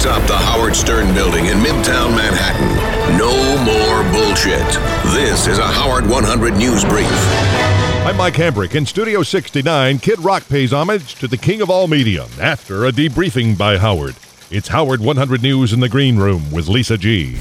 atop the Howard Stern building in Midtown Manhattan. No more bullshit. This is a Howard 100 News Brief. I'm Mike Hambrick. In Studio 69, Kid Rock pays homage to the king of all media after a debriefing by Howard. It's Howard 100 News in the Green Room with Lisa G.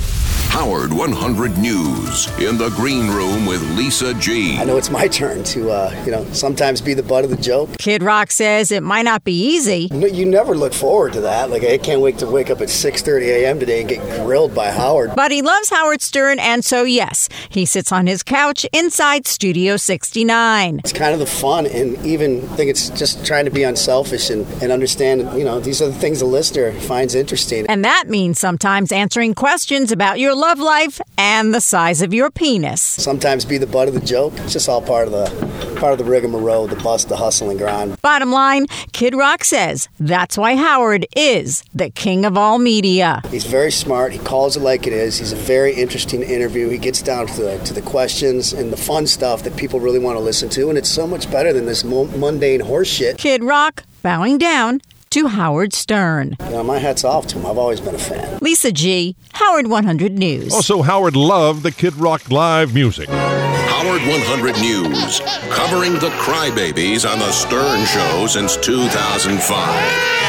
Howard 100 News in the green room with Lisa G. I know it's my turn to, uh, you know, sometimes be the butt of the joke. Kid Rock says it might not be easy. No, You never look forward to that. Like I can't wait to wake up at 6:30 a.m. today and get grilled by Howard. But he loves Howard Stern, and so yes, he sits on his couch inside Studio 69. It's kind of the fun, and even I think it's just trying to be unselfish and, and understand. You know, these are the things the listener finds interesting. And that means sometimes answering questions about your love life and the size of your penis. Sometimes be the butt of the joke. It's just all part of the part of the rigmarole, the bust, the hustle and grind. Bottom line, Kid Rock says that's why Howard is the king of all media. He's very smart. He calls it like it is. He's a very interesting interview. He gets down to the to the questions and the fun stuff that people really want to listen to, and it's so much better than this mu- mundane horse shit. Kid Rock bowing down to Howard Stern. You know, my hat's off to him. I've always been a fan. Lisa G, Howard 100 News. Also, Howard loved the Kid Rock live music. Howard 100 News, covering the crybabies on the Stern Show since 2005.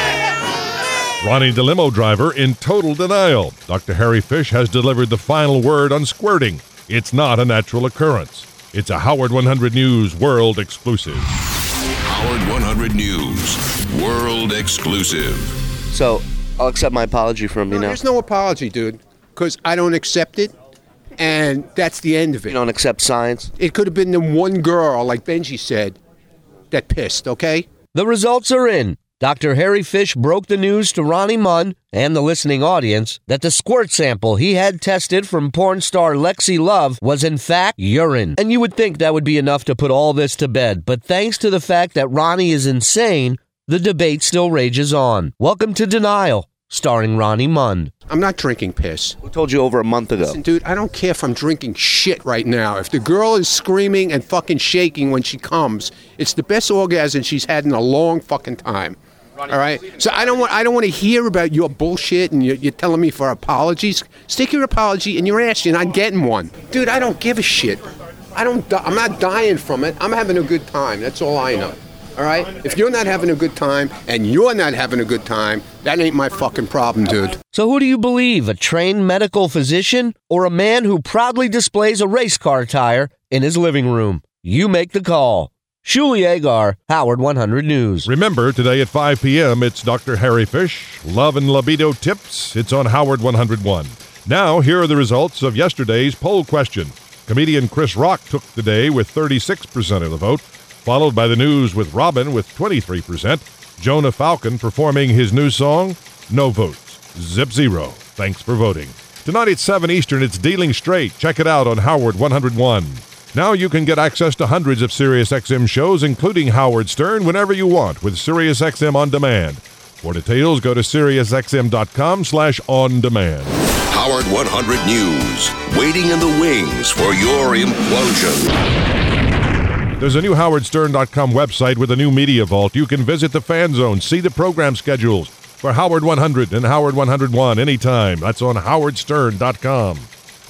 Ronnie the limo driver in total denial. Dr. Harry Fisch has delivered the final word on squirting. It's not a natural occurrence. It's a Howard 100 News world exclusive. Howard 100 News, world exclusive. So I'll accept my apology from you now. There's no apology, dude, because I don't accept it, and that's the end of it. You don't accept science. It could have been the one girl, like Benji said, that pissed, okay? The results are in. Dr. Harry Fisch broke the news to Ronnie Mund and the listening audience that the squirt sample he had tested from porn star Lexi Love was in fact urine. And you would think that would be enough to put all this to bed, but thanks to the fact that Ronnie is insane, the debate still rages on. Welcome to Denial, starring Ronnie Mund. I'm not drinking piss. Who told you over a month ago? Listen, dude, I don't care if I'm drinking shit right now. If the girl is screaming and fucking shaking when she comes, it's the best orgasm she's had in a long fucking time. All right, so I don't want I don't want to hear about your bullshit and you're, you're telling me for apologies. Stick your apology in your ass. You're not getting one, dude. I don't give a shit. I don't. di- I'm not dying from it. I'm having a good time. That's all I know. All right. If you're not having a good time and you're not having a good time, that ain't my fucking problem, dude. So who do you believe, a trained medical physician or a man who proudly displays a race car tire in his living room? You make the call. Shuli Egar, Howard 100 News. Remember, today at 5 p.m., it's Dr. Harry Fisch. Love and libido tips. It's on Howard 101. Now, here are the results of yesterday's poll question. Comedian Chris Rock took the day with 36% of the vote, followed by the news with Robin with 23%. Jonah Falcon performing his new song, no votes. Zip zero. Thanks for voting. Tonight at 7 Eastern, it's Dealing Straight. Check it out on Howard 101. Now you can get access to hundreds of SiriusXM shows, including Howard Stern, whenever you want with SiriusXM On Demand. For details, go to SiriusXM.com slash on demand. Howard 100 News, waiting in the wings for your implosion. There's a new howardstern.com website with a new media vault. You can visit the fan zone, see the program schedules for Howard 100 and Howard 101 anytime. That's on howardstern.com.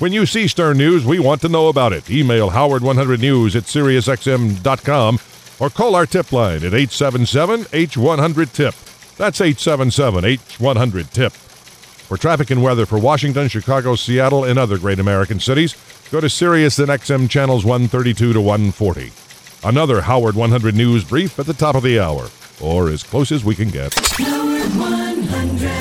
When you see Stern News, we want to know about it. Email howard100news at siriusxm.com or call our tip line at 877-H100-TIP. That's 877-H100-TIP. For traffic and weather for Washington, Chicago, Seattle, and other great American cities, go to Sirius and XM channels 132 to 140. Another Howard 100 News brief at the top of the hour, or as close as we can get. Howard 100.